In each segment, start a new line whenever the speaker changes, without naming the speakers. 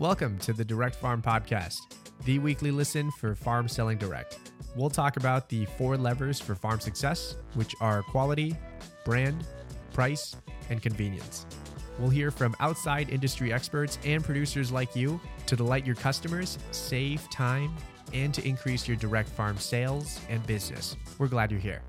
Welcome to the Direct Farm Podcast, the weekly listen for farm selling direct. We'll talk about the four levers for farm success, which are quality, brand, price, and convenience. We'll hear from outside industry experts and producers like you to delight your customers, save time, and to increase your direct farm sales and business. We're glad you're here.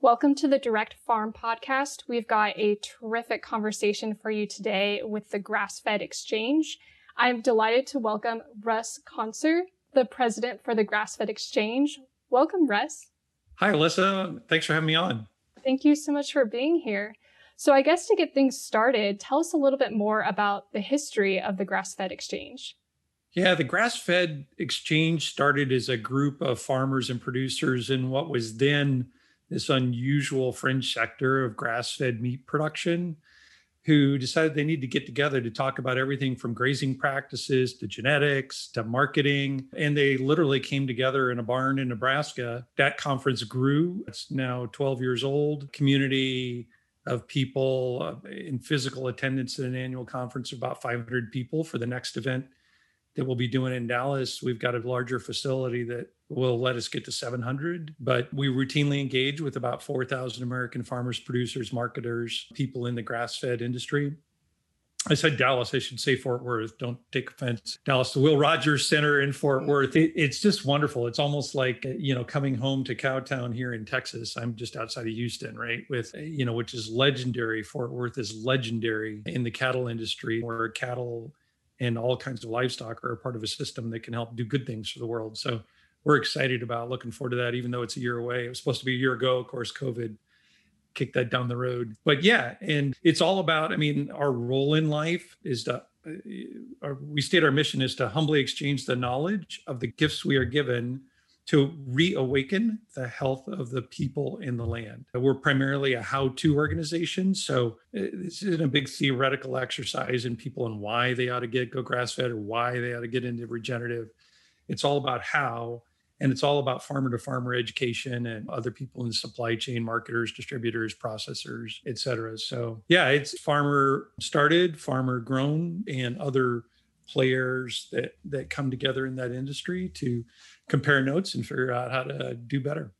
Welcome to the Direct Farm Podcast. We've got a terrific conversation for you today with the Grass Fed Exchange. I'm delighted to welcome Russ Conser, the president for the Grass Fed Exchange. Welcome, Russ.
Hi, Alyssa. Thanks for having me on.
Thank you so much for being here. So, I guess to get things started, tell us a little bit more about the history of the Grass Fed Exchange.
Yeah, the Grass Fed Exchange started as a group of farmers and producers in what was then this unusual fringe sector of grass fed meat production who decided they need to get together to talk about everything from grazing practices to genetics to marketing. And they literally came together in a barn in Nebraska. That conference grew. It's now 12 years old. Community of people uh, in physical attendance at an annual conference, of about 500 people for the next event that we'll be doing in Dallas. We've got a larger facility that will let us get to 700, but we routinely engage with about 4,000 American farmers, producers, marketers, people in the grass fed industry. I said Dallas, I should say Fort Worth. Don't take offense. Dallas, the Will Rogers Center in Fort Worth. It, it's just wonderful. It's almost like, you know, coming home to Cowtown here in Texas. I'm just outside of Houston, right? With, you know, which is legendary. Fort Worth is legendary in the cattle industry where cattle and all kinds of livestock are a part of a system that can help do good things for the world. So we're excited about looking forward to that, even though it's a year away. It was supposed to be a year ago. Of course, COVID kicked that down the road. But yeah, and it's all about, I mean, our role in life is to, uh, we state our mission is to humbly exchange the knowledge of the gifts we are given to reawaken the health of the people in the land. We're primarily a how to organization. So uh, this isn't a big theoretical exercise in people and why they ought to get go grass fed or why they ought to get into regenerative. It's all about how. And it's all about farmer to farmer education and other people in the supply chain, marketers, distributors, processors, et cetera. So, yeah, it's farmer started, farmer grown, and other players that that come together in that industry to compare notes and figure out how to do better.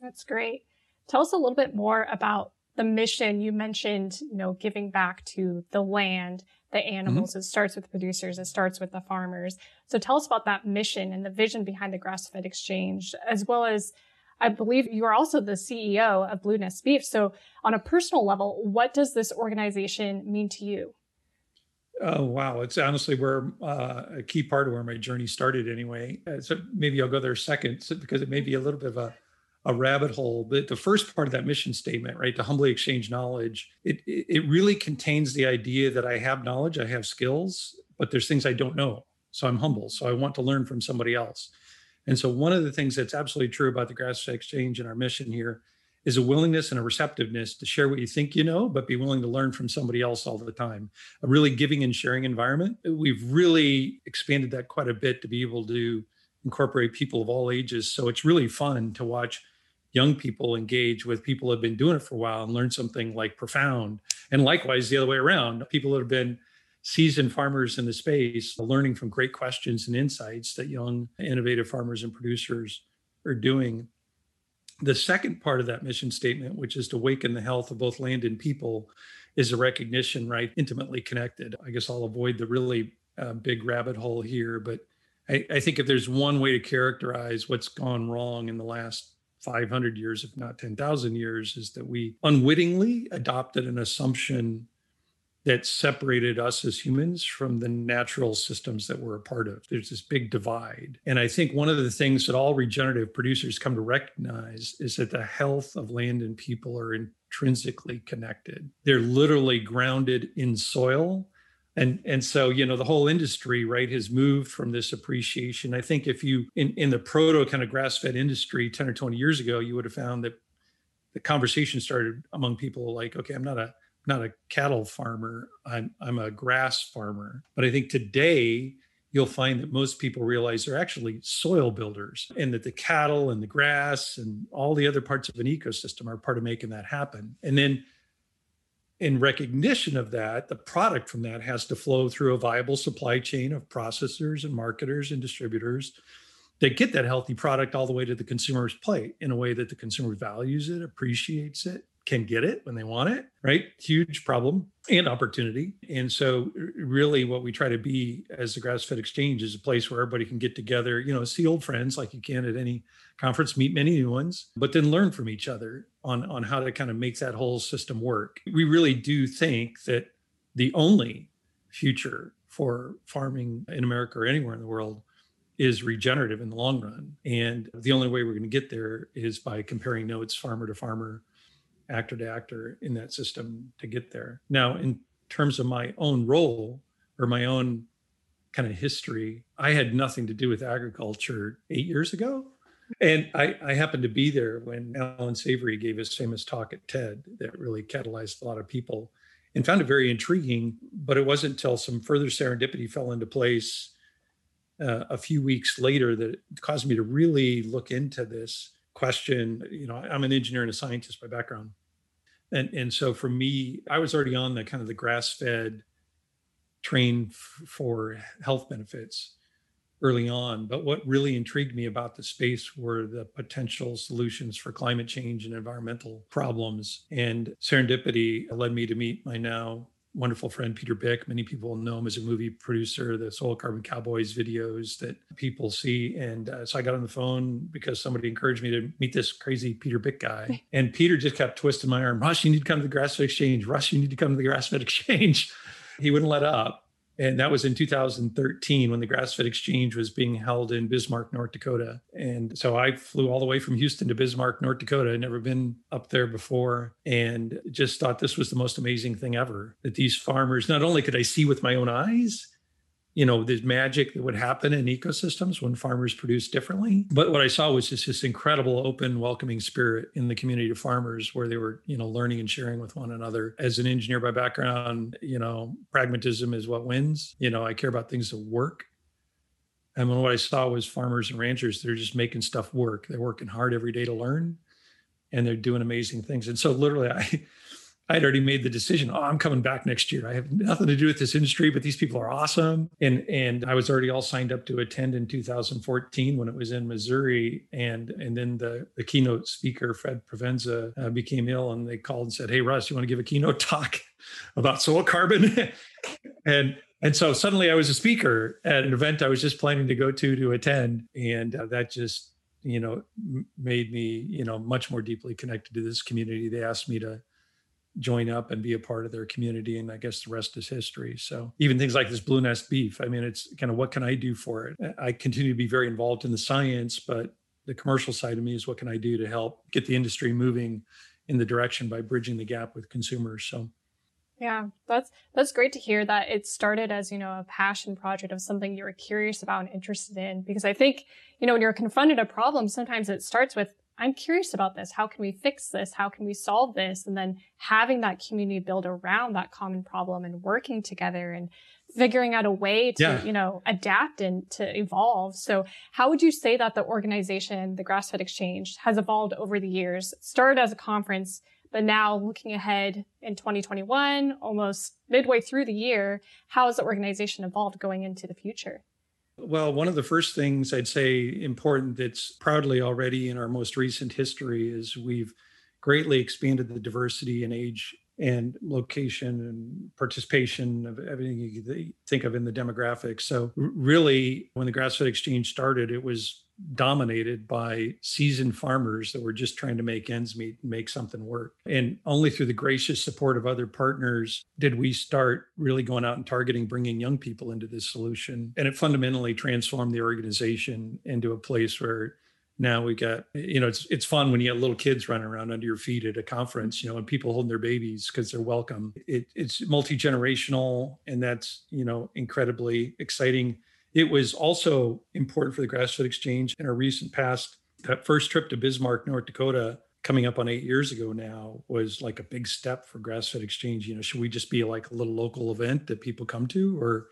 That's great. Tell us a little bit more about the mission you mentioned, you know, giving back to the land, the animals. Mm-hmm. It starts with producers, it starts with the farmers. So tell us about that mission and the vision behind the grass fed exchange, as well as I believe you are also the CEO of Blue Nest Beef. So on a personal level, what does this organization mean to you?
Oh wow! It's honestly where uh, a key part of where my journey started, anyway. Uh, so maybe I'll go there second, because it may be a little bit of a, a rabbit hole. But the first part of that mission statement, right, to humbly exchange knowledge, it it really contains the idea that I have knowledge, I have skills, but there's things I don't know. So I'm humble. So I want to learn from somebody else. And so one of the things that's absolutely true about the Grass Exchange and our mission here is a willingness and a receptiveness to share what you think you know, but be willing to learn from somebody else all the time. A really giving and sharing environment. We've really expanded that quite a bit to be able to incorporate people of all ages. So it's really fun to watch young people engage with people who have been doing it for a while and learn something like profound. And likewise, the other way around, people that have been seasoned farmers in the space learning from great questions and insights that young innovative farmers and producers are doing the second part of that mission statement, which is to awaken the health of both land and people, is a recognition, right? Intimately connected. I guess I'll avoid the really uh, big rabbit hole here, but I, I think if there's one way to characterize what's gone wrong in the last 500 years, if not 10,000 years, is that we unwittingly adopted an assumption that separated us as humans from the natural systems that we're a part of. There's this big divide. And I think one of the things that all regenerative producers come to recognize is that the health of land and people are intrinsically connected. They're literally grounded in soil. And, and so, you know, the whole industry, right, has moved from this appreciation. I think if you, in, in the proto kind of grass fed industry 10 or 20 years ago, you would have found that the conversation started among people like, okay, I'm not a not a cattle farmer. I'm I'm a grass farmer. But I think today you'll find that most people realize they're actually soil builders and that the cattle and the grass and all the other parts of an ecosystem are part of making that happen. And then in recognition of that, the product from that has to flow through a viable supply chain of processors and marketers and distributors that get that healthy product all the way to the consumer's plate in a way that the consumer values it, appreciates it, can get it when they want it, right? Huge problem and opportunity. And so, really, what we try to be as the Grass Fed Exchange is a place where everybody can get together, you know, see old friends like you can at any conference, meet many new ones, but then learn from each other on, on how to kind of make that whole system work. We really do think that the only future for farming in America or anywhere in the world is regenerative in the long run. And the only way we're going to get there is by comparing notes farmer to farmer actor to actor in that system to get there. Now, in terms of my own role or my own kind of history, I had nothing to do with agriculture eight years ago. And I, I happened to be there when Allan Savory gave his famous talk at TED that really catalyzed a lot of people and found it very intriguing. But it wasn't until some further serendipity fell into place uh, a few weeks later that it caused me to really look into this question. You know, I'm an engineer and a scientist by background. And, and so for me, I was already on the kind of the grass fed train f- for health benefits early on. But what really intrigued me about the space were the potential solutions for climate change and environmental problems. And serendipity led me to meet my now wonderful friend Peter Byck. Many people know him as a movie producer, the Soil Carbon Cowboys videos that people see. And uh, so I got on the phone because somebody encouraged me to meet this crazy Peter Byck guy. And Peter just kept twisting my arm. Russ, you need to come to the Grassfed Exchange. Russ, you need to come to the Grassfed Exchange. He wouldn't let up. And that was in 2013 when the Grass Fed Exchange was being held in Bismarck, North Dakota. And so I flew all the way from Houston to Bismarck, North Dakota. I'd never been up there before and just thought this was the most amazing thing ever that these farmers, not only could I see with my own eyes, you know, the magic that would happen in ecosystems when farmers produce differently. But what I saw was just this incredible, open, welcoming spirit in the community of farmers where they were, you know, learning and sharing with one another. As an engineer by background, you know, pragmatism is what wins. You know, I care about things that work. And what I saw was farmers and ranchers, they're just making stuff work. They're working hard every day to learn and they're doing amazing things. And so literally I I'd already made the decision. Oh, I'm coming back next year. I have nothing to do with this industry, but these people are awesome. And and I was already all signed up to attend in 2014 when it was in Missouri. And and then the the keynote speaker Fred Provenza uh, became ill, and they called and said, "Hey Russ, you want to give a keynote talk about soil carbon?" and and so suddenly I was a speaker at an event I was just planning to go to to attend, and uh, that just you know made me you know much more deeply connected to this community. They asked me to join up and be a part of their community. And I guess the rest is history. So even things like this blue nest beef, I mean, it's kind of what can I do for it? I continue to be very involved in the science, but the commercial side of me is what can I do to help get the industry moving in the direction by bridging the gap with consumers. So
yeah, that's that's great to hear that it started as, you know, a passion project of something you were curious about and interested in because I think, you know, when you're confronted a problem, sometimes it starts with I'm curious about this. How can we fix this? How can we solve this? And then having that community build around that common problem and working together and figuring out a way to, yeah. you know, adapt and to evolve. So how would you say that the organization, the Grass-Fed Exchange has evolved over the years? It started as a conference, but now looking ahead in 2021, almost midway through the year, how has the organization evolved going into the future?
Well, one of the first things I'd say important that's proudly already in our most recent history is we've greatly expanded the diversity and age and location and participation of everything you think of in the demographics. So, really, when the Grass Fed Exchange started, it was dominated by seasoned farmers that were just trying to make ends meet and make something work. And only through the gracious support of other partners did we start really going out and targeting bringing young people into this solution. And it fundamentally transformed the organization into a place where now we got you know it's it's fun when you have little kids running around under your feet at a conference you know and people holding their babies because they're welcome it, it's multi-generational and that's you know incredibly exciting it was also important for the Grass-Fed Exchange in our recent past. That first trip to Bismarck, North Dakota, coming up on eight years ago now, was like a big step for Grass-Fed Exchange. You know, should we just be like a little local event that people come to, or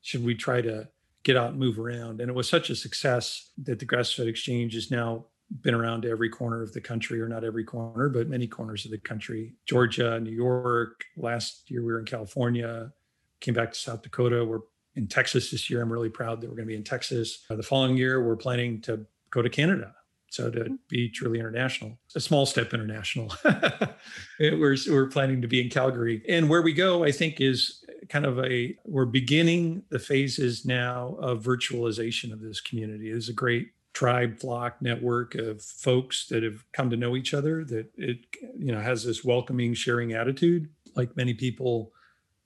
should we try to get out and move around? And it was such a success that the Grass-Fed Exchange is now been around to every corner of the country, or not every corner, but many corners of the country. Georgia, New York. Last year we were in California. Came back to South Dakota. We're in Texas this year. I'm really proud that we're going to be in Texas. Uh, the following year, we're planning to go to Canada. So to be truly international, a small step international. we're, we're planning to be in Calgary. And where we go, I think, is kind of a, we're beginning the phases now of virtualization of this community. There's a great tribe flock network of folks that have come to know each other that it you know has this welcoming sharing attitude like many people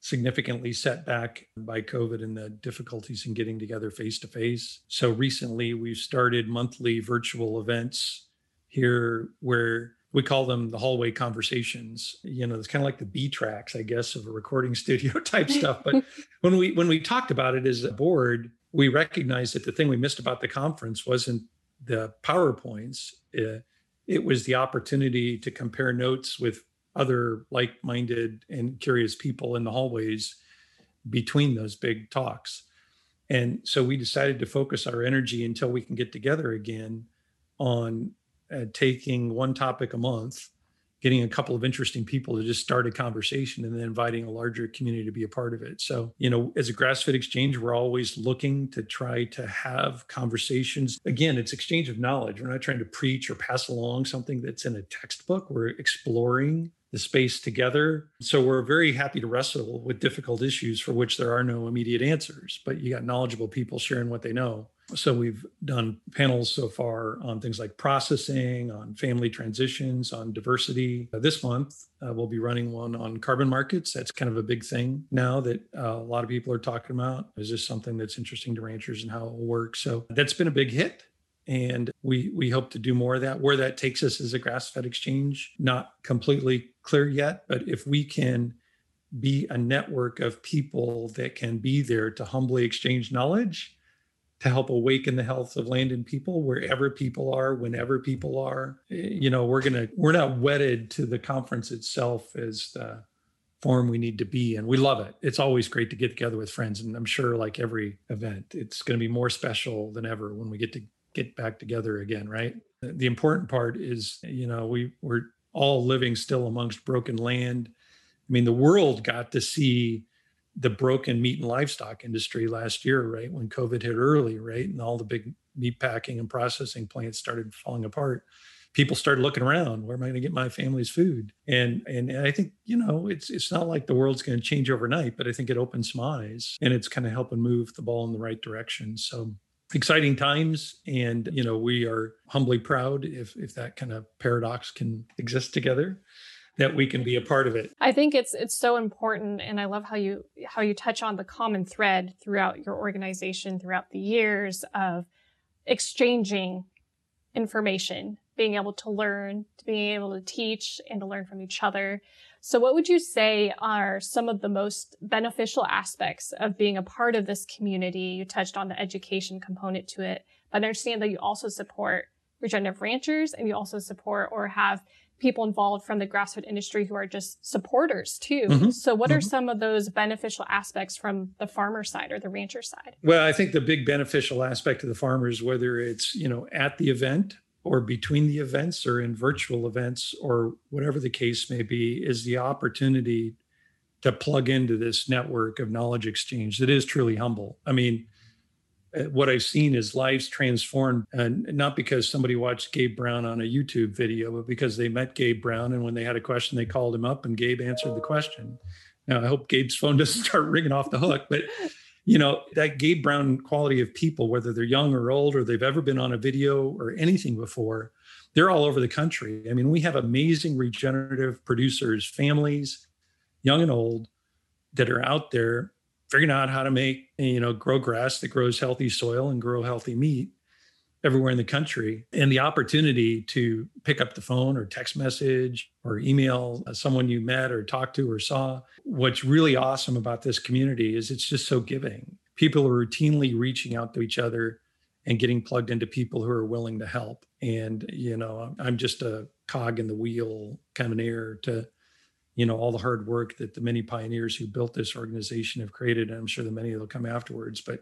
significantly set back by covid and the difficulties in getting together face to face. So recently we've started monthly virtual events here where we call them the hallway conversations. You know it's kind of like the b tracks i guess of a recording studio type stuff. But when we when we talked about it as a board we recognized that the thing we missed about the conference wasn't the PowerPoints. Uh, it was the opportunity to compare notes with other like minded and curious people in the hallways between those big talks. And so we decided to focus our energy until we can get together again on uh, taking one topic a month getting a couple of interesting people to just start a conversation and then inviting a larger community to be a part of it. So, you know, as a grass-fed exchange, we're always looking to try to have conversations. Again, it's exchange of knowledge. We're not trying to preach or pass along something that's in a textbook. We're exploring the space together. So we're very happy to wrestle with difficult issues for which there are no immediate answers, but you got knowledgeable people sharing what they know. So we've done panels so far on things like processing, on family transitions, on diversity. Uh, this month, uh, we'll be running one on carbon markets. That's kind of a big thing now that uh, a lot of people are talking about. Is this something that's interesting to ranchers and how it will work? So that's been a big hit. And we we hope to do more of that. Where that takes us as a grass-fed exchange, not completely clear yet. But if we can be a network of people that can be there to humbly exchange knowledge to help awaken the health of land and people wherever people are whenever people are eh, you know we're gonna we're not wedded to the conference itself as the form we need to be and we love it it's always great to get together with friends and i'm sure like every event it's going to be more special than ever when we get to get back together again right the important part is you know we we're all living still amongst broken land i mean the world got to see the broken meat and livestock industry last year, right? When COVID hit early, right? And all the big meat packing and processing plants started falling apart. People started looking around. Where am I going to get my family's food? And, and and I think you know it's it's not like the world's going to change overnight, but I think it opens some eyes and it's kind of helping move the ball in the right direction. So exciting times, and you know we are humbly proud if if that kind of paradox can exist together that we can be a part of it.
I think it's it's so important and I love how you how you touch on the common thread throughout your organization throughout the years of exchanging information, being able to learn, to being able to teach and to learn from each other. So what would you say are some of the most beneficial aspects of being a part of this community? You touched on the education component to it, but I understand that you also support regenerative ranchers and you also support or have people involved from the grass-fed industry who are just supporters too. Mm-hmm. So what mm-hmm. are some of those beneficial aspects from the farmer side or the rancher side?
Well, I think the big beneficial aspect of the farmers, whether it's, you know, at the event or between the events or in virtual events or whatever the case may be, is the opportunity to plug into this network of knowledge exchange that is truly humble. I mean, uh, what I've seen is lives transformed, and not because somebody watched Gabe Brown on a YouTube video, but because they met Gabe Brown, and when they had a question, they called him up, and Gabe answered the question. Now, I hope Gabe's phone doesn't start ringing off the hook, but you know that Gabe Brown quality of people, whether they're young or old, or they've ever been on a video or anything before, they're all over the country. I mean, we have amazing regenerative producers, families, young and old, that are out there figuring out how to make you know grow grass that grows healthy soil and grow healthy meat everywhere in the country and the opportunity to pick up the phone or text message or email someone you met or talked to or saw. What's really awesome about this community is it's just so giving. People are routinely reaching out to each other and getting plugged into people who are willing to help. And you know i'm just a cog in the wheel kind of near to you know all the hard work that the many pioneers who built this organization have created. And i'm sure the many that'll come afterwards. But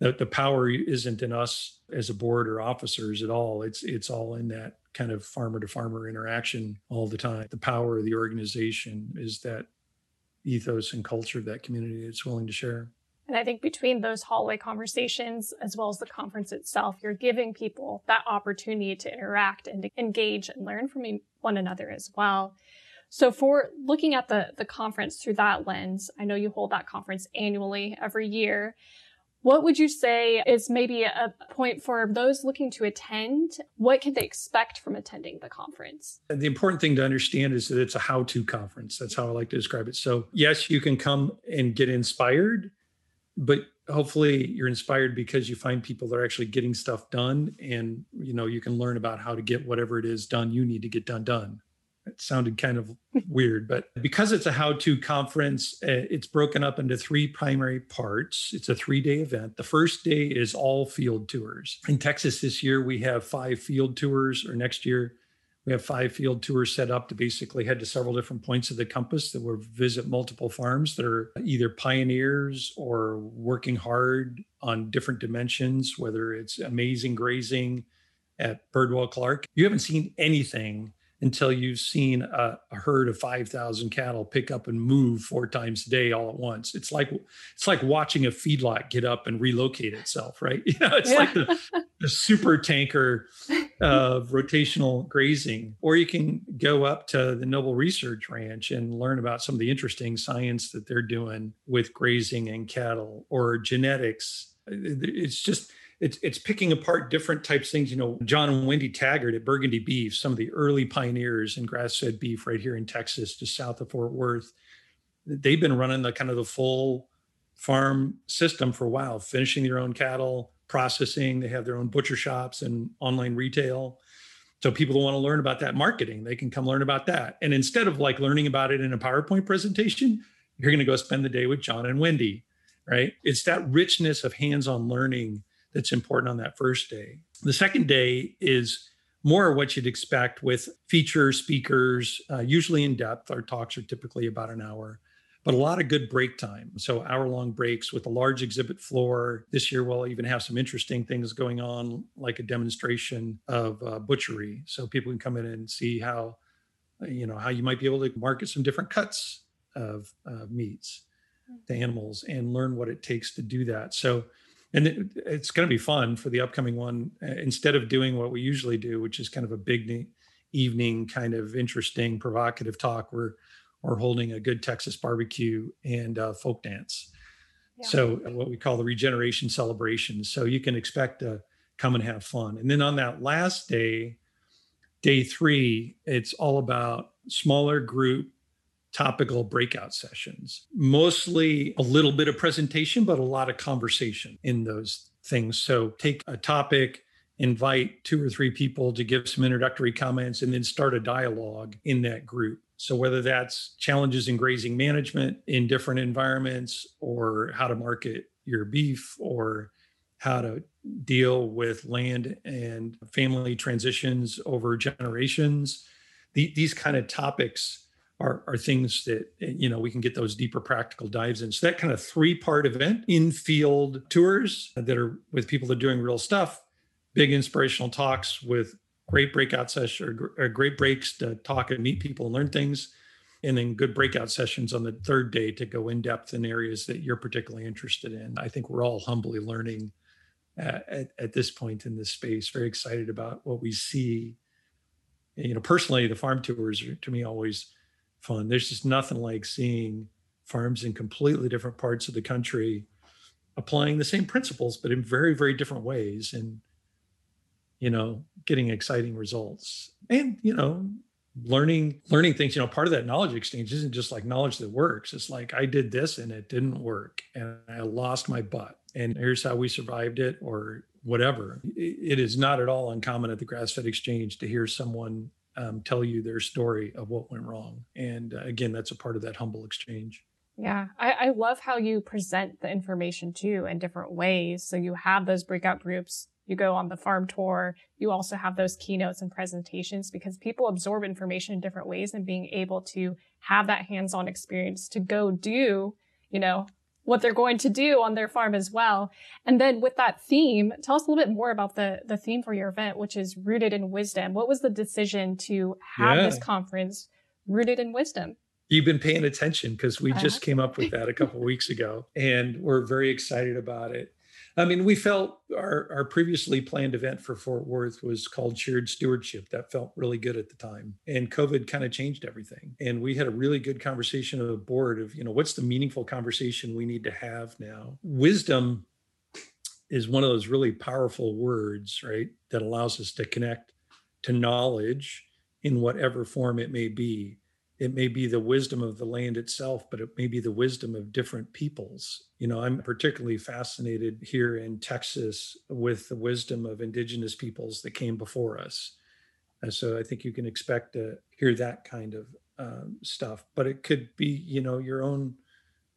the, the power isn't in us as a board or officers at all. It's it's all in that kind of farmer to farmer interaction all the time. The power of the organization is that ethos and culture of that community it's willing to share.
And I think between those hallway conversations as well as the conference itself, you're giving people that opportunity to interact and to engage and learn from one another as well. So for looking at the, the conference through that lens, I know you hold that conference annually every year. What would you say is maybe a point for those looking to attend? What can they expect from attending the conference?
The important thing to understand is that it's a how to conference. That's how I like to describe it. So, yes, you can come and get inspired, but hopefully you're inspired because you find people that are actually getting stuff done and you know you can learn about how to get whatever it is done you need to get done done it sounded kind of weird, but because it's a how to conference, uh, it's broken up into three primary parts. It's a three day event. The first day is all field tours. In Texas this year, we have five field tours, or next year, we have five field tours set up to basically head to several different points of the compass that will visit multiple farms that are either pioneers or working hard on different dimensions, whether it's amazing grazing at Birdwell Clark. You haven't seen anything until you've seen a, a, herd of 5000 cattle pick up and move four times a day all at once. It's like it's like watching a feedlot get up and relocate itself right? You know it's yeah. like the, the, super tanker of rotational grazing. Or you can go up to the noble research ranch and learn about some of the interesting science that they're doing with grazing and cattle or genetics. It's just it's it's picking apart different types of things. You know, John and Wendy Taggart at Burgundy Beef, some of the early pioneers in grass-fed beef right here in Texas, just south of Fort Worth. They've been running the kind of the full farm system for a while, finishing their own cattle, processing. They have their own butcher shops and online retail. So people want to learn about that marketing, they can come learn about that. And instead of like learning about it in a PowerPoint presentation, you're going to go spend the day with John and Wendy, right? It's that richness of hands-on learning that's important on that first day. The second day is more what you'd expect with feature speakers, uh, usually in depth. Our talks are typically about an hour, but a lot of good break time. So, hour long breaks with a large exhibit floor. This year, we'll even have some interesting things going on, like a demonstration of uh, butchery. So, people can come in and see how, you know, how you might be able to market some different cuts of uh, meats to animals and learn what it takes to do that. So, and it, it's going to be fun for the upcoming one uh, instead of doing what we usually do which is kind of a big evening kind of interesting provocative talk we're we're holding a good texas barbecue and uh, folk dance. Yeah. so uh, what we call the regeneration celebration so you can expect to come and have fun. And then on that last day day three it's all about smaller group topical breakout sessions. Mostly a little bit of presentation, but a lot of conversation in those things. So take a topic, invite two or three people to give some introductory comments, and then start a dialogue in that group. So, whether that's challenges in grazing management in different environments, or how to market your beef, or how to deal with land and family transitions over generations, the, these kind of topics are, are things that you know we can get those deeper practical dives in. So that kind of three part event in field tours that are with people that are doing real stuff, big inspirational talks with great breakout sessions or, great breaks to talk and meet people and learn things, and then good breakout sessions on the third day to go in depth in areas that you're particularly interested in. I think we're all humbly learning at, at, at this point in this space. Very excited about what we see. You know, personally, the farm tours are to me always fun. There's just nothing like seeing farms in completely different parts of the country applying the same principles, but in very, very different ways and, you know, getting exciting results and, you know, learning, learning things, you know, part of that knowledge exchange isn't just like knowledge that works. It's like, I did this and it didn't work and I lost my butt and here's how we survived it or whatever. It is not at all uncommon at the grass fed exchange to hear someone um, tell you their story of what went wrong. And uh, again, that's a part of that humble exchange.
Yeah, I, I love how you present the information too in different ways. So you have those breakout groups, you go on the farm tour, you also have those keynotes and presentations because people absorb information in different ways and being able to have that hands on experience to go do, you know, what they're going to do on their farm as well. And then with that theme, tell us a little bit more about the, the theme for your event, which is rooted in wisdom. What was the decision to have yeah. this conference rooted in wisdom?
You've been paying attention because we just uh-huh. came up with that a couple weeks ago and we're very excited about it. I mean, we felt our, our previously planned event for Fort Worth was called Shared Stewardship. That felt really good at the time. And COVID kind of changed everything. And we had a really good conversation of the board of, you know, what's the meaningful conversation we need to have now? Wisdom is one of those really powerful words, right? That allows us to connect to knowledge in whatever form it may be it may be the wisdom of the land itself, but it may be the wisdom of different peoples. You know, I'm particularly fascinated here in Texas with the wisdom of indigenous peoples that came before us. And so I think you can expect to hear that kind of um, stuff, but it could be, you know, your own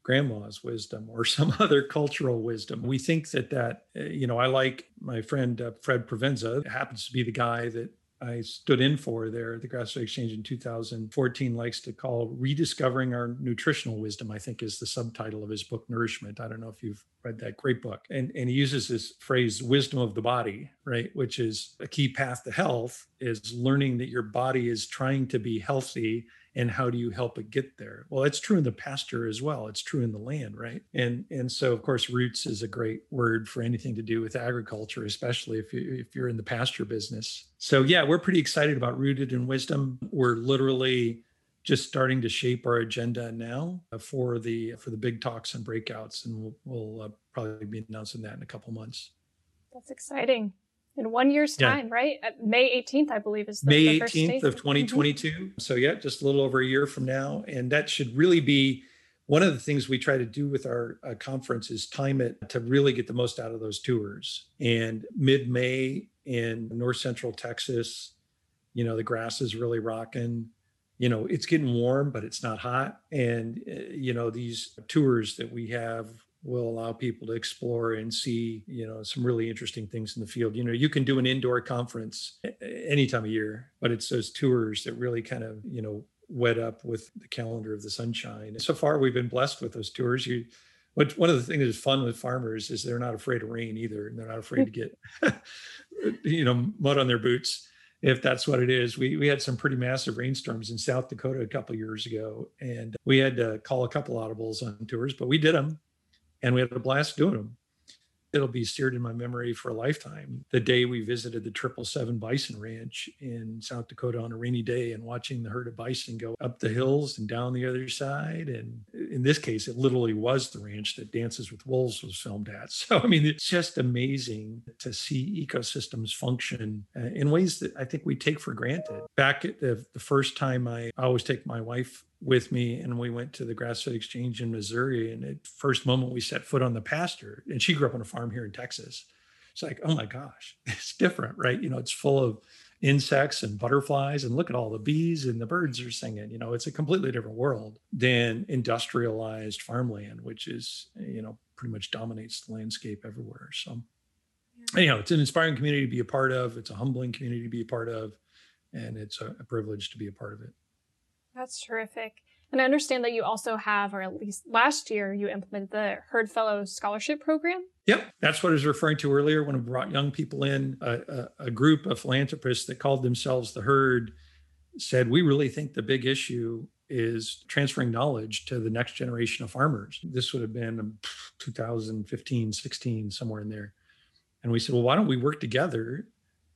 grandma's wisdom or some other cultural wisdom. We think that that, uh, you know, I like my friend uh, Fred Provenza, happens to be the guy that I stood in for there at the Grass-Fed Exchange in 2014 likes to call Rediscovering Our Nutritional Wisdom, I think is the subtitle of his book, Nourishment. I don't know if you've read that great book. And, and he uses this phrase, wisdom of the body, right? Which is a key path to health is learning that your body is trying to be healthy and how do you help it get there? Well it's true in the pasture as well. It's true in the land right? And and so of course roots is a great word for anything to do with agriculture especially if you if you're in the pasture business. So yeah we're pretty excited about rooted in wisdom. We're literally just starting to shape our agenda now for the for the big talks and breakouts and we'll, we'll uh, probably be announcing that in a couple months.
That's exciting in one year's time, right? May 18th, I believe is
the, May the 18th of 2022. Mm-hmm. So yeah, just a little over a year from now, and that should really be one of the things we try to do with our uh, conference is time it to really get the most out of those tours. And mid-May in North Central Texas, you know, the grass is really rocking. You know, it's getting warm, but it's not hot. And uh, you know, these tours that we have will allow people to explore and see you know some really interesting things in the field. You know you can do an indoor conference any time of year but it's those tours that really kind of you know wet up with the calendar of the sunshine. So far we've been blessed with those tours. You what one of the things that's fun with farmers is they're not afraid of rain either and they're not afraid to get you know mud on their boots if that's what it is. We we had some pretty massive rainstorms in South Dakota a couple years ago, and we had to call a couple audibles on tours, but we did them and we had a blast doing them. It'll be seared in my memory for a lifetime. The day we visited the Triple Seven Bison Ranch in South Dakota on a rainy day and watching the herd of bison go up the hills and down the other side. And in this case, it literally was the ranch that Dances with Wolves was filmed at. So, I mean, it's just amazing to see ecosystems function uh, in ways that I think we take for granted. Back at the, the first time I, I always take my wife with me and we went to the grass-fed exchange in missouri and at first moment we set foot on the pasture. And she grew up on a farm here in texas. It's like oh my gosh it's different right? You know it's full of insects and butterflies and look at all the bees and the birds are singing. You know it's a completely different world than industrialized farmland which is you know pretty much dominates the landscape everywhere. So anyhow it's an inspiring community to be a part of. It's a humbling community to be a part of. And it's a, a privilege to be a part of it
that's terrific. And I understand that you also have, or at least last year, you implemented the Herd Fellow Scholarship Program.
Yep, that's what I was referring to earlier when I brought young people in. A, a, a group of philanthropists that called themselves the Herd said, We really think the big issue is transferring knowledge to the next generation of farmers. This would have been um, 2015, 16, somewhere in there. And we said, Well, why don't we work together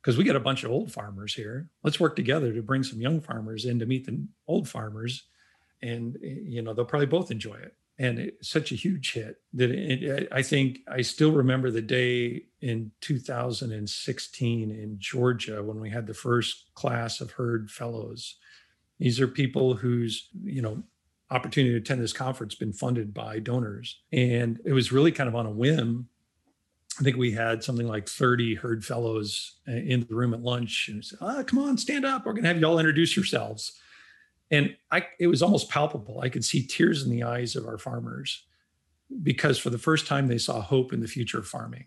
because we got a bunch of old farmers here. Let's work together to bring some young farmers in to meet the old farmers, and you know they'll probably both enjoy it. And it's such a huge hit that it, I think I still remember the day in 2016 in Georgia when we had the first class of Herd Fellows. These are people whose you know opportunity to attend this conference been funded by donors, and it was really kind of on a whim I think we had something like 30 herd fellows uh, in the room at lunch and said, ah, come on, stand up. We're going to have you all introduce yourselves. And I, it was almost palpable. I could see tears in the eyes of our farmers because for the first time they saw hope in the future of farming.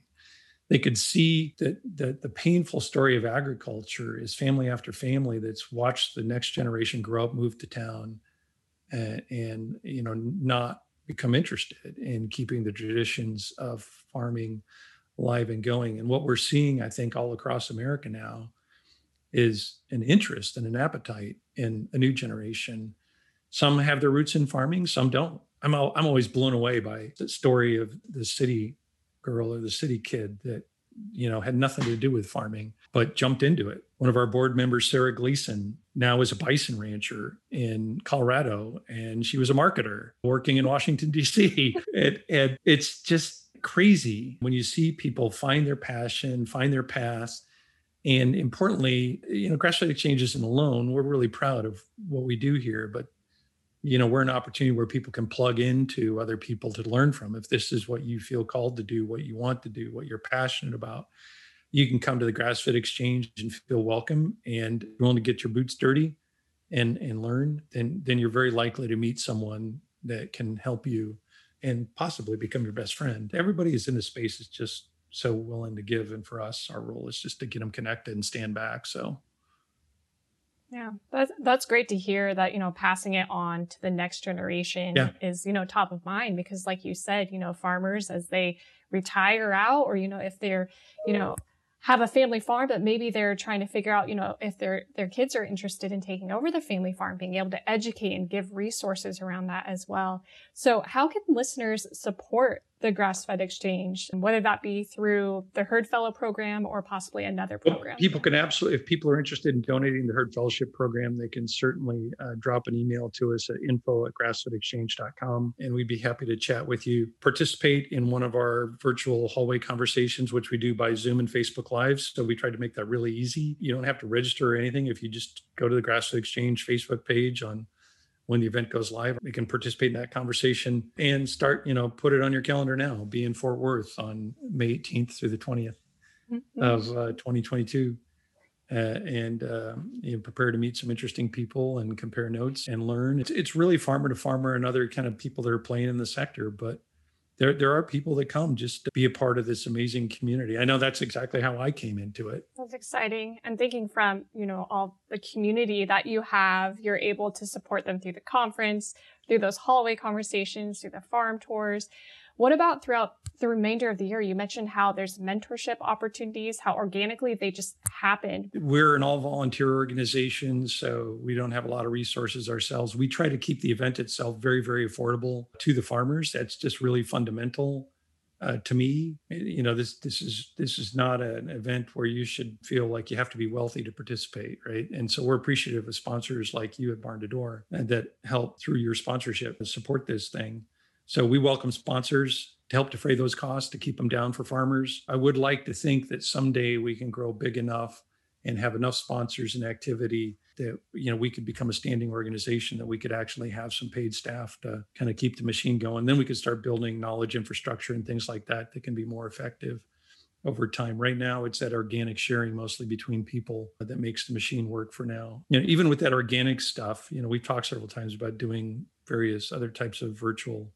They could see that, that the painful story of agriculture is family after family that's watched the next generation grow up, move to town, and, and you know not become interested in keeping the traditions of farming alive and going. And what we're seeing, I think, all across America now is an interest and an appetite in a new generation. Some have their roots in farming, some don't. I'm, I'm always blown away by the story of the city girl or the city kid that you know had nothing to do with farming but jumped into it one of our board members sarah gleason now is a bison rancher in colorado and she was a marketer working in washington d.c and, and it's just crazy when you see people find their passion find their path and importantly you know grass-fed exchange isn't alone. We're really proud of what we do here but you know we're an opportunity where people can plug into other people to learn from. If this is what you feel called to do what you want to do what you're passionate about you can come to the grass-fed exchange and feel welcome. And willing to get your boots dirty and and learn then then you're very likely to meet someone that can help you and possibly become your best friend everybody is in the space is just so willing to give and for us our role is just to get them connected and stand back so
yeah, that's that's great to hear that, you know, passing it on to the next generation yeah. is, you know, top of mind because like you said, you know, farmers as they retire out or, you know, if they're, you know, have a family farm, but maybe they're trying to figure out, you know, if their their kids are interested in taking over the family farm, being able to educate and give resources around that as well. So how can listeners support the grass fed exchange, whether that be through the Herd Fellow program or possibly another program?
Well, people can absolutely, if people are interested in donating the Herd Fellowship program, they can certainly uh, drop an email to us at info at grassfedexchange.com and we'd be happy to chat with you. Participate in one of our virtual hallway conversations, which we do by Zoom and Facebook Lives. So we try to make that really easy. You don't have to register or anything if you just go to the Grass Fed Exchange Facebook page on when the event goes live. You can participate in that conversation and start, you know, put it on your calendar now. Be in Fort Worth on May 18th through the 20th mm-hmm. of uh, 2022. Uh, and uh, you know, prepare to meet some interesting people and compare notes and learn. It's, it's really farmer to farmer and other kind of people that are playing in the sector, but there there are people that come just to be a part of this amazing community. I know that's exactly how I came into it.
That's exciting. And thinking from, you know, all the community that you have, you're able to support them through the conference, through those hallway conversations, through the farm tours. What about throughout the remainder of the year? You mentioned how there's mentorship opportunities, how organically they just happened.
We're an all volunteer organization, so we don't have a lot of resources ourselves. We try to keep the event itself very, very affordable to the farmers. That's just really fundamental. Uh, to me, you know, this this is this is not an event where you should feel like you have to be wealthy to participate, right? And so we're appreciative of sponsors like you at Barn2Door that help through your sponsorship support this thing. So we welcome sponsors to help defray those costs to keep them down for farmers. I would like to think that someday we can grow big enough and have enough sponsors and activity that you know we could become a standing organization that we could actually have some paid staff to kind of keep the machine going. Then we could start building knowledge infrastructure and things like that that can be more effective over time. Right now it's that organic sharing mostly between people that makes the machine work for now. You know even with that organic stuff you know we've talked several times about doing various other types of virtual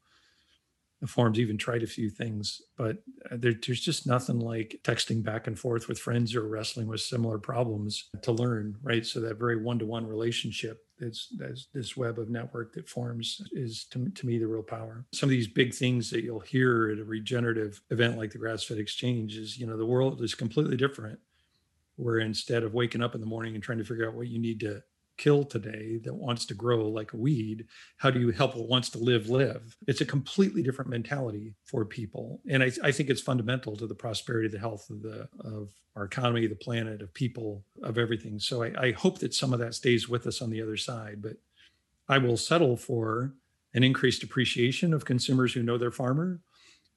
the forums even tried a few things, but uh, there, there's just nothing like texting back and forth with friends are wrestling with similar problems to learn, right? So that very one-to-one relationship that's, that's this web of network that forms is to, to me the real power. Some of these big things that you'll hear at a regenerative event like the Grass-Fed Exchange is, you know, the world is completely different. Where instead of waking up in the morning and trying to figure out what you need to kill today that wants to grow like a weed how do you help what wants to live live? It's a completely different mentality for people. And I, I, think it's fundamental to the prosperity the health of the of our economy the planet of people of everything. So I, I hope that some of that stays with us on the other side. But i will settle for an increased appreciation of consumers who know their farmer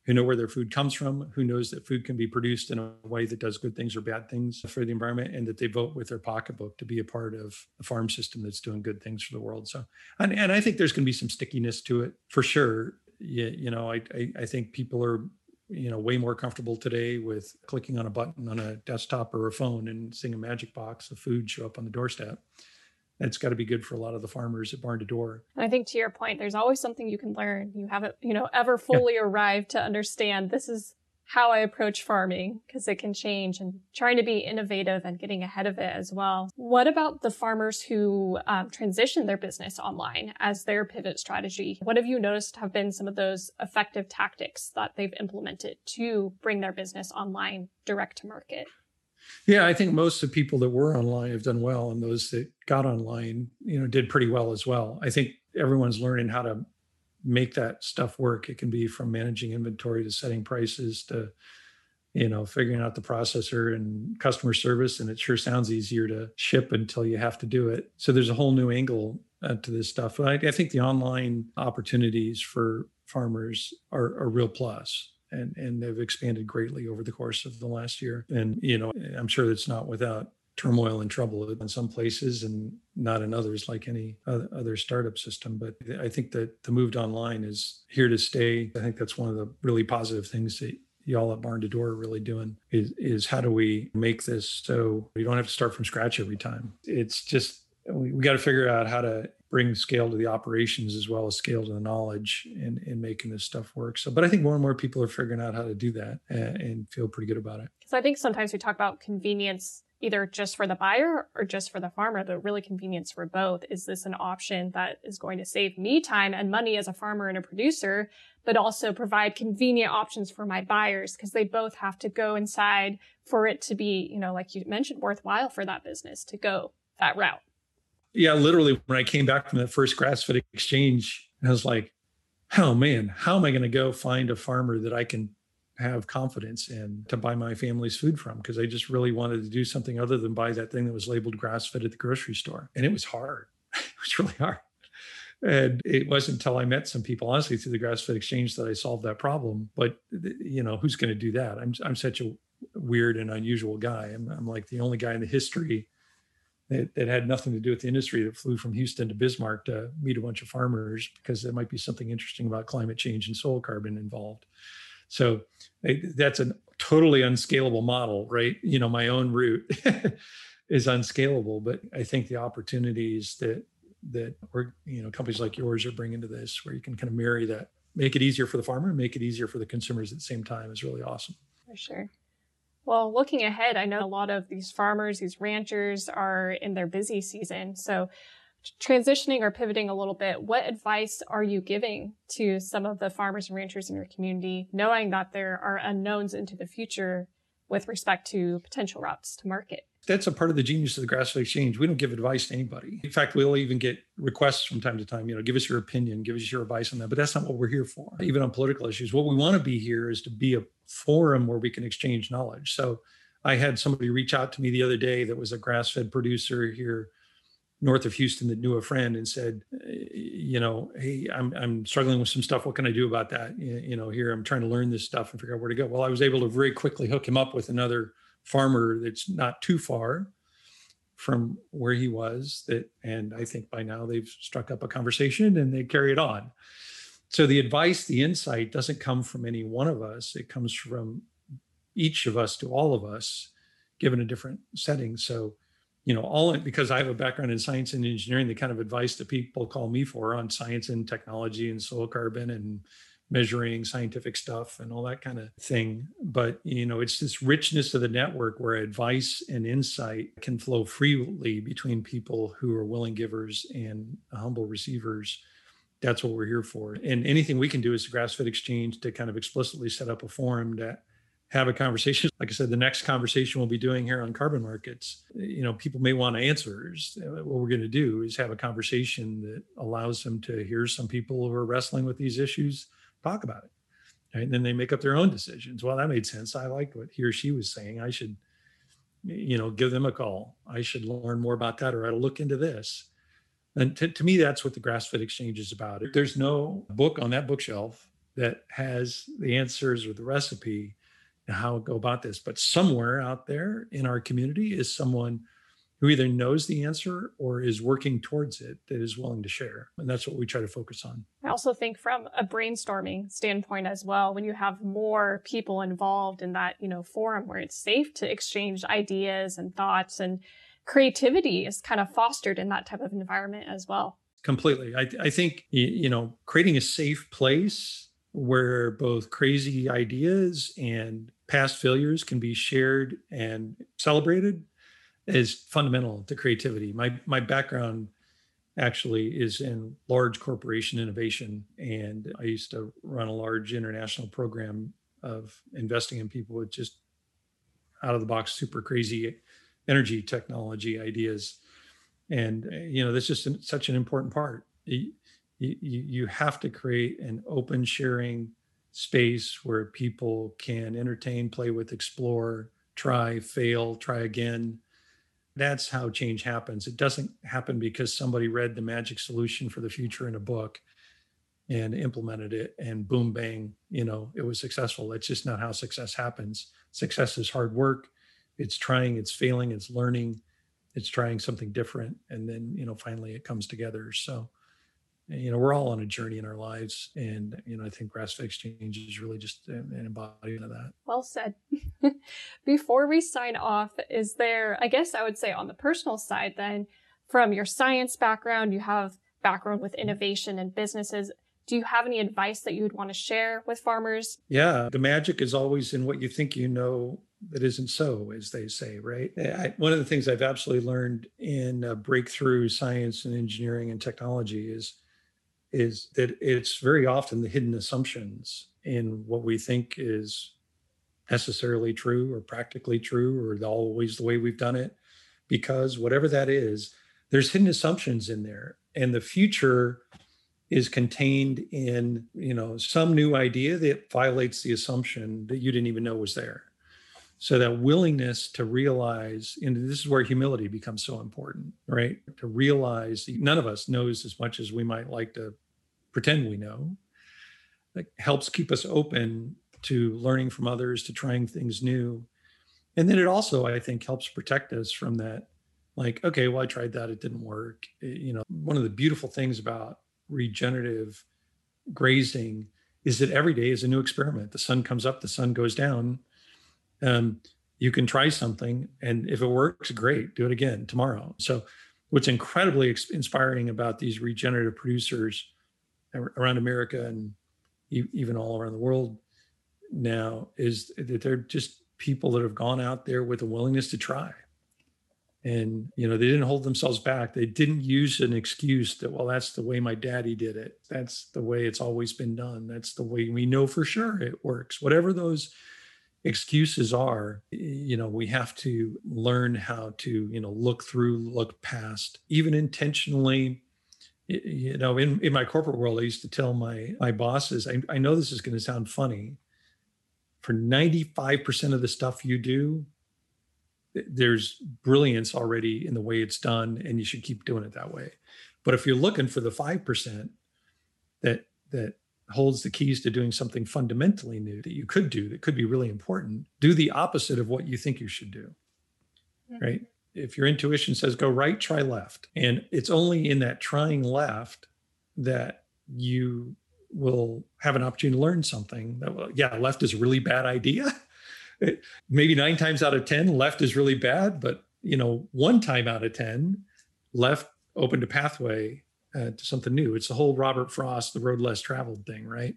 who know where their food comes from, who knows that food can be produced in a way that does good things or bad things for the environment, and that they vote with their pocketbook to be a part of a farm system that's doing good things for the world. So, and, and I think there's going to be some stickiness to it for sure. You, you know, I, I, I think people are you know way more comfortable today with clicking on a button on a desktop or a phone and seeing a magic box of food show up on the doorstep it's got to be good for a lot of the farmers at Barn2Door.
I think to your point, there's always something you can learn. You haven't, you know, ever fully yeah. arrived to understand this is how I approach farming because it can change and trying to be innovative and getting ahead of it as well. What about the farmers who um, transition their business online as their pivot strategy? What have you noticed have been some of those effective tactics that they've implemented to bring their business online direct to market?
Yeah, I think most of the people that were online have done well, and those that got online, you know, did pretty well as well. I think everyone's learning how to make that stuff work. It can be from managing inventory to setting prices to, you know, figuring out the processor and customer service. And it sure sounds easier to ship until you have to do it. So there's a whole new angle uh, to this stuff. I, I, think the online opportunities for farmers are a real plus. And, and they've expanded greatly over the course of the last year. And, you know, I'm sure it's not without turmoil and trouble in some places and not in others like any other startup system. But i think that the move to online is here to stay. I think that's one of the really positive things that y'all at Barn2Door are really doing is, is how do we make this so we don't have to start from scratch every time? It's just we, we got to figure out how to bring scale to the operations as well as scale to the knowledge in, in making this stuff work so but i think more and more people are figuring out how to do that and, and feel pretty good about it
so i think sometimes we talk about convenience either just for the buyer or just for the farmer, but really convenience for both. Is this an option that is going to save me time and money as a farmer and a producer, but also provide convenient options for my buyers? Because they both have to go inside for it to be, you know, like you mentioned, worthwhile for that business to go that route.
Yeah, literally, when I came back from that first grass fed exchange, I was like, oh man, how am I going to go find a farmer that I can have confidence in to buy my family's food from because I just really wanted to do something other than buy that thing that was labeled grass fed at the grocery store. And it was hard. it was really hard. And it wasn't until I met some people, honestly, through the grass fed exchange that I solved that problem. But, you know, who's going to do that? I'm, I'm such a weird and unusual guy. I'm, I'm like the only guy in the history that, that, had nothing to do with the industry that flew from Houston to Bismarck to meet a bunch of farmers because there might be something interesting about climate change and soil carbon involved. So that's a totally unscalable model, right? You know, my own route is unscalable, but I think the opportunities that that we're, you know, companies like yours are bringing to this, where you can kind of marry that, make it easier for the farmer, make it easier for the consumers at the same time, is really awesome.
For sure. Well, looking ahead, I know a lot of these farmers, these ranchers are in their busy season. So transitioning or pivoting a little bit, what advice are you giving to some of the farmers and ranchers in your community, knowing that there are unknowns into the future with respect to potential routes to market?
That's a part of the genius of the grass-fed exchange. We don't give advice to anybody. In fact, we'll even get requests from time to time, you know, give us your opinion, give us your advice on that. But that's not what we're here for, even on political issues. What we want to be here is to be a forum where we can exchange knowledge. So I had somebody reach out to me the other day that was a grass-fed producer here north of Houston that knew a friend and said, eh, you know, hey, I'm I'm struggling with some stuff. What can I do about that? You know, here I'm trying to learn this stuff and figure out where to go. Well, I was able to very quickly hook him up with another farmer that's not too far from where he was. That and I think by now they've struck up a conversation and they carry it on. So the advice, the insight doesn't come from any one of us. It comes from each of us to all of us, given a different setting. So you know, all because I have a background in science and engineering, the kind of advice that people call me for on science and technology and soil carbon and measuring scientific stuff and all that kind of thing. But, you know, it's this richness of the network where advice and insight can flow freely between people who are willing givers and humble receivers. That's what we're here for. And anything we can do as the grass fed exchange to kind of explicitly set up a forum that have a conversation. Like I said, the next conversation we'll be doing here on carbon markets, you know, people may want answers. Uh, what we're going to do is have a conversation that allows them to hear some people who are wrestling with these issues talk about it. Right? And then they make up their own decisions. Well, that made sense. I liked what he or she was saying. I should, you know, give them a call. I should learn more about that or I will look into this. And to, to me, that's what the grass fed exchange is about. There's no book on that bookshelf that has the answers or the recipe how to go about this. But somewhere out there in our community is someone who either knows the answer or is working towards it that is willing to share. And that's what we try to focus on.
I also think from a brainstorming standpoint as well, when you have more people involved in that, you know, forum where it's safe to exchange ideas and thoughts and creativity is kind of fostered in that type of environment as well.
Completely. I, I think, you know, creating a safe place where both crazy ideas and past failures can be shared and celebrated is fundamental to creativity. My my background actually is in large corporation innovation and I used to run a large international program of investing in people with just out of the box super crazy energy technology ideas. And you know that's just such an important part. You, you, you have to create an open sharing space where people can entertain play with explore try fail try again that's how change happens. It doesn't happen because somebody read the magic solution for the future in a book and implemented it and boom bang you know it was successful. That's just not how success happens. Success is hard work. It's trying it's failing it's learning it's trying something different and then you know finally it comes together. So you know we're all on a journey in our lives and you know i think grass-fed exchange is really just an embodiment of that.
Well said. Before we sign off is there i guess i would say on the personal side then from your science background you have background with innovation and businesses. Do you have any advice that you would want to share with farmers?
Yeah the magic is always in what you think you know that isn't so, as they say, right? I, one of the things I've absolutely learned in uh, breakthrough science and engineering and technology is is that it's very often the hidden assumptions in what we think is necessarily true or practically true or always the way we've done it. Because whatever that is there's hidden assumptions in there. And the future is contained in you know some new idea that violates the assumption that you didn't even know was there so that willingness to realize and this is where humility becomes so important right? To realize none of us knows as much as we might like to pretend we know. That helps keep us open to learning from others to trying things new. And then it also i think helps protect us from that like okay well i tried that it didn't work. Eh, you know one of the beautiful things about regenerative grazing is that every day is a new experiment. The sun comes up the sun goes down um, you can try something and if it works great do it again tomorrow. So what's incredibly inspiring about these regenerative producers around america and even all around the world now is that they're just people that have gone out there with a willingness to try. And you know they didn't hold themselves back. They didn't use an excuse that well that's the way my daddy did it. That's the way it's always been done. That's the way we know for sure it works. Whatever those excuses are you know we have to learn how to you know look through look past even intentionally. You know in, in my corporate world i used to tell my my bosses i, I know this is going to sound funny. For 95% of the stuff you do there's brilliance already in the way it's done and you should keep doing it that way. But if you're looking for the 5% that that holds the keys to doing something fundamentally new that you could do that could be really important, do the opposite of what you think you should do. Mm-hmm. Right? If your intuition says go right, try left. And it's only in that trying left that you will have an opportunity to learn something that yeah, left is a really bad idea. It, maybe 9 times out of 10 left is really bad, but you know, one time out of 10 left opened a pathway uh, to something new. It's the whole Robert Frost, the road less traveled thing, right?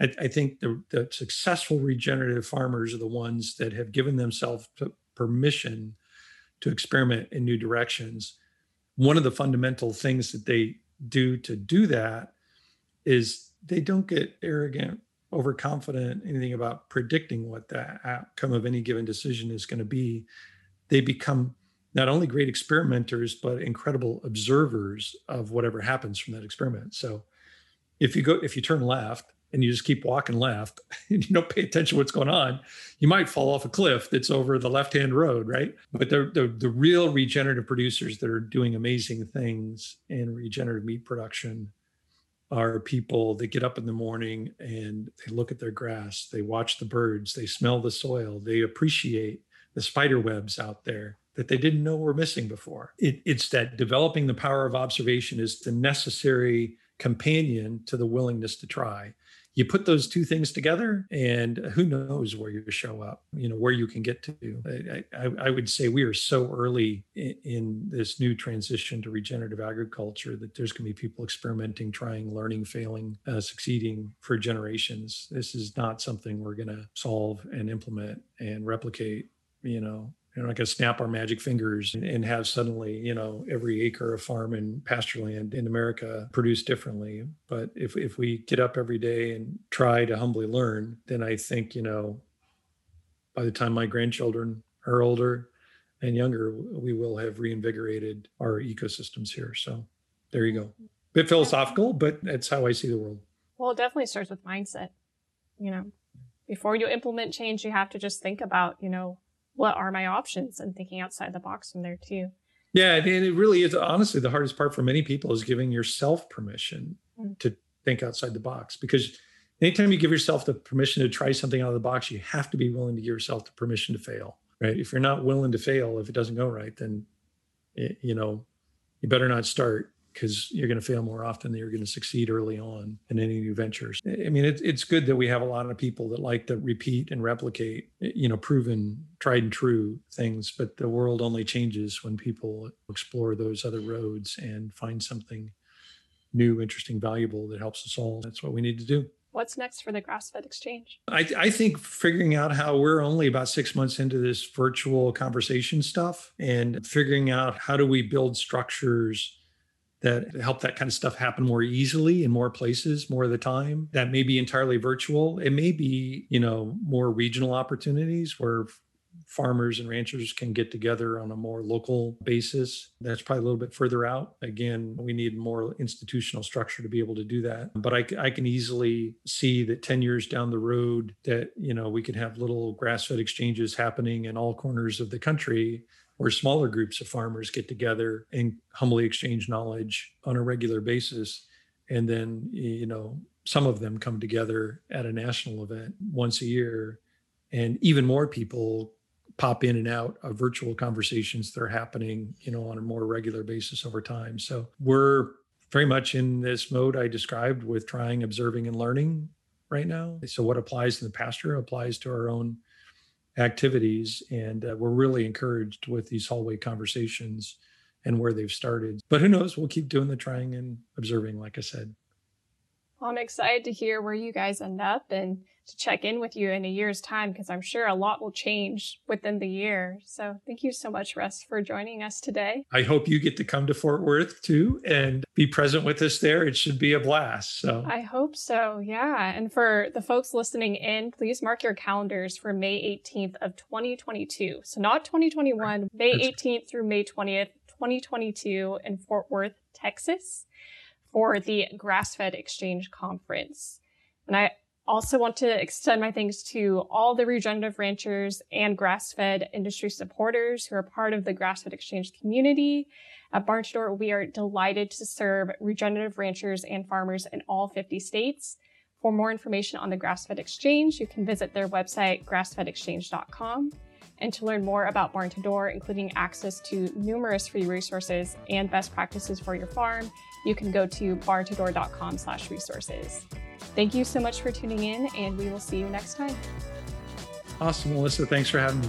I, I think the, the, successful regenerative farmers are the ones that have given themselves permission to experiment in new directions. One of the fundamental things that they do to do that is they don't get arrogant, overconfident, anything about predicting what the outcome of any given decision is going to be. They become not only great experimenters but incredible observers of whatever happens from that experiment. So if you go if you turn left and you just keep walking left and you don't pay attention to what's going on you might fall off a cliff that's over the left hand road right? But the, the, the real regenerative producers that are doing amazing things in regenerative meat production are people that get up in the morning and they look at their grass they watch the birds they smell the soil they appreciate the spider webs out there that they didn't know were missing before. It, it's that developing the power of observation is the necessary companion to the willingness to try. you put those two things together and who knows where you show up you know where you can get to i, I, I would say we are so early in, in, this new transition to regenerative agriculture that there's going to be people experimenting trying learning failing uh, succeeding for generations this is not something we're going to solve and implement and replicate you know you're not going to snap our magic fingers and, and, have suddenly, you know, every acre of farm and pasture land in America produce differently. But if, if we get up every day and try to humbly learn, then I think, you know, by the time my grandchildren are older and younger, we will have reinvigorated our ecosystems here. So there you go. Bit philosophical, but that's how I see the world.
Well, it definitely starts with mindset. You know, before you implement change, you have to just think about, you know, what are my options and thinking outside the box from there too.
Yeah, and it really is honestly the hardest part for many people is giving yourself permission mm. to think outside the box because anytime you give yourself the permission to try something out of the box, you have to be willing to give yourself the permission to fail. Right? If you're not willing to fail, if it doesn't go right, then it, you know you better not start because you're going to fail more often than you're going to succeed early on in any new ventures. I mean, it, it's good that we have a lot of people that like to repeat and replicate, you know, proven, tried and true things, but the world only changes when people explore those other roads and find something new, interesting, valuable that helps us all. That's what we need to do.
What's next for the grass fed exchange?
I, I, think figuring out how we're only about six months into this virtual conversation stuff and figuring out how do we build structures that help that kind of stuff happen more easily in more places more of the time. That may be entirely virtual. It may be you know more regional opportunities where farmers and ranchers can get together on a more local basis. That's probably a little bit further out. Again we need more institutional structure to be able to do that. But i, I can easily see that 10 years down the road that you know we could have little grass-fed exchanges happening in all corners of the country where smaller groups of farmers get together and humbly exchange knowledge on a regular basis. And then you know some of them come together at a national event once a year. And even more people pop in and out of virtual conversations that are happening you know on a more regular basis over time. So we're very much in this mode i described with trying observing and learning right now. So what applies in the pasture applies to our own activities. And uh, we're really encouraged with these hallway conversations and where they've started. But who knows? We'll keep doing the trying and observing, like I said.
Well, I'm excited to hear where you guys end up and to check in with you in a year's time because I'm sure a lot will change within the year. So thank you so much, Russ, for joining us today.
I hope you get to come to Fort Worth too and be present with us there. It should be a blast. So
I hope so. Yeah. And for the folks listening in, please mark your calendars for May 18th of 2022. So not 2021, May 18th through May 20th, 2022 in Fort Worth, Texas for the Grass Fed Exchange Conference. And I also want to extend my thanks to all the regenerative ranchers and grass fed industry supporters who are part of the grass fed exchange community. At Barn Door, we are delighted to serve regenerative ranchers and farmers in all 50 states. For more information on the grass fed exchange, you can visit their website, grassfedexchange.com. And to learn more about Barn2Door, including access to numerous free resources and best practices for your farm, you can go to barn2door.com slash resources. Thank you so much for tuning in, and we will see you next time.
Awesome, Melissa. Thanks for having me.